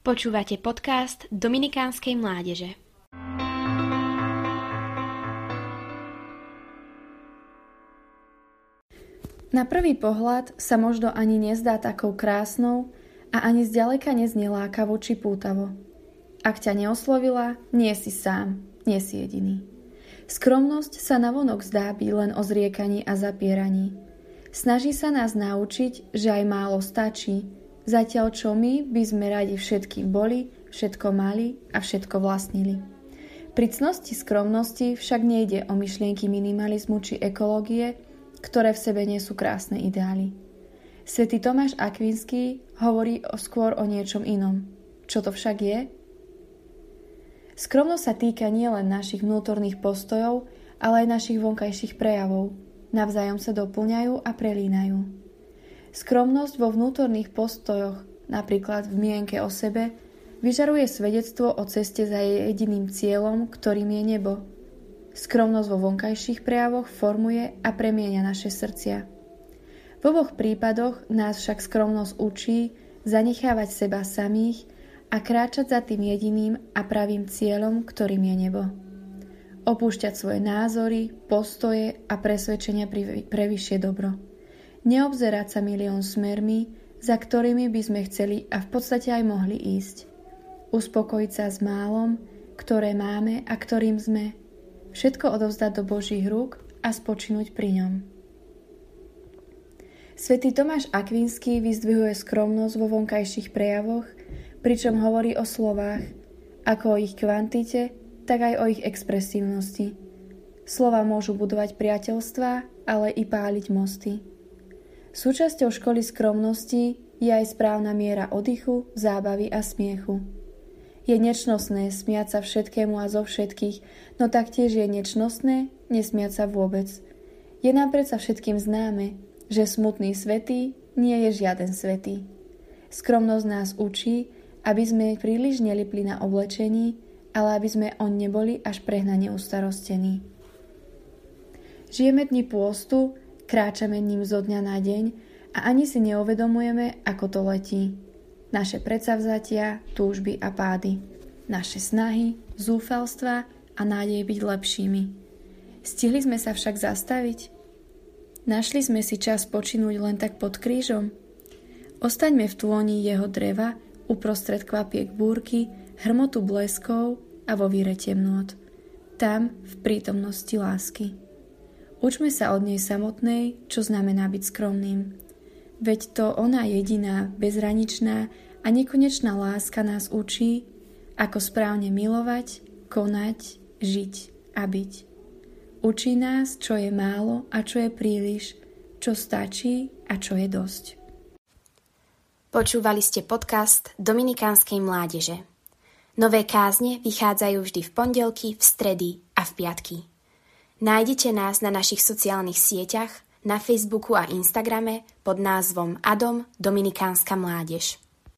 Počúvate podcast Dominikánskej mládeže. Na prvý pohľad sa možno ani nezdá takou krásnou a ani zďaleka neznie lákavo či pútavo. Ak ťa neoslovila, nie si sám, nie si jediný. Skromnosť sa navonok zdá byť len o zriekaní a zapieraní. Snaží sa nás naučiť, že aj málo stačí, zatiaľ čo my by sme radi všetky boli, všetko mali a všetko vlastnili. Pri cnosti skromnosti však nejde o myšlienky minimalizmu či ekológie, ktoré v sebe nie sú krásne ideály. Svetý Tomáš Akvinský hovorí o skôr o niečom inom. Čo to však je? Skromnosť sa týka nielen našich vnútorných postojov, ale aj našich vonkajších prejavov – navzájom sa doplňajú a prelínajú. Skromnosť vo vnútorných postojoch, napríklad v mienke o sebe, vyžaruje svedectvo o ceste za jej jediným cieľom, ktorým je nebo. Skromnosť vo vonkajších prejavoch formuje a premienia naše srdcia. V oboch prípadoch nás však skromnosť učí zanechávať seba samých a kráčať za tým jediným a pravým cieľom, ktorým je nebo opúšťať svoje názory, postoje a presvedčenia pre vyššie dobro. Neobzerať sa milión smermi, za ktorými by sme chceli a v podstate aj mohli ísť. Uspokojiť sa s málom, ktoré máme a ktorým sme. Všetko odovzdať do Božích rúk a spočinúť pri ňom. Svetý Tomáš Akvinský vyzdvihuje skromnosť vo vonkajších prejavoch, pričom hovorí o slovách, ako o ich kvantite, tak aj o ich expresívnosti. Slova môžu budovať priateľstva, ale i páliť mosty. Súčasťou školy skromnosti je aj správna miera oddychu, zábavy a smiechu. Je nečnostné smiať sa všetkému a zo všetkých, no taktiež je nečnostné nesmiať sa vôbec. Je nám predsa všetkým známe, že smutný svetý nie je žiaden svetý. Skromnosť nás učí, aby sme príliš nelipli na oblečení, ale aby sme on neboli až prehnane ustarostení. Žijeme dni pôstu, kráčame ním zo dňa na deň a ani si neuvedomujeme, ako to letí. Naše predsavzatia, túžby a pády. Naše snahy, zúfalstva a nádej byť lepšími. Stihli sme sa však zastaviť? Našli sme si čas počinúť len tak pod krížom? Ostaňme v tôni jeho dreva, uprostred kvapiek búrky, hrmotu bleskov a vo víre temnôt. Tam, v prítomnosti lásky. Učme sa od nej samotnej, čo znamená byť skromným. Veď to ona jediná, bezhraničná a nekonečná láska nás učí, ako správne milovať, konať, žiť a byť. Učí nás, čo je málo a čo je príliš, čo stačí a čo je dosť. Počúvali ste podcast Dominikánskej mládeže. Nové kázne vychádzajú vždy v pondelky, v stredy a v piatky. Nájdete nás na našich sociálnych sieťach, na Facebooku a Instagrame pod názvom Adom Dominikánska mládež.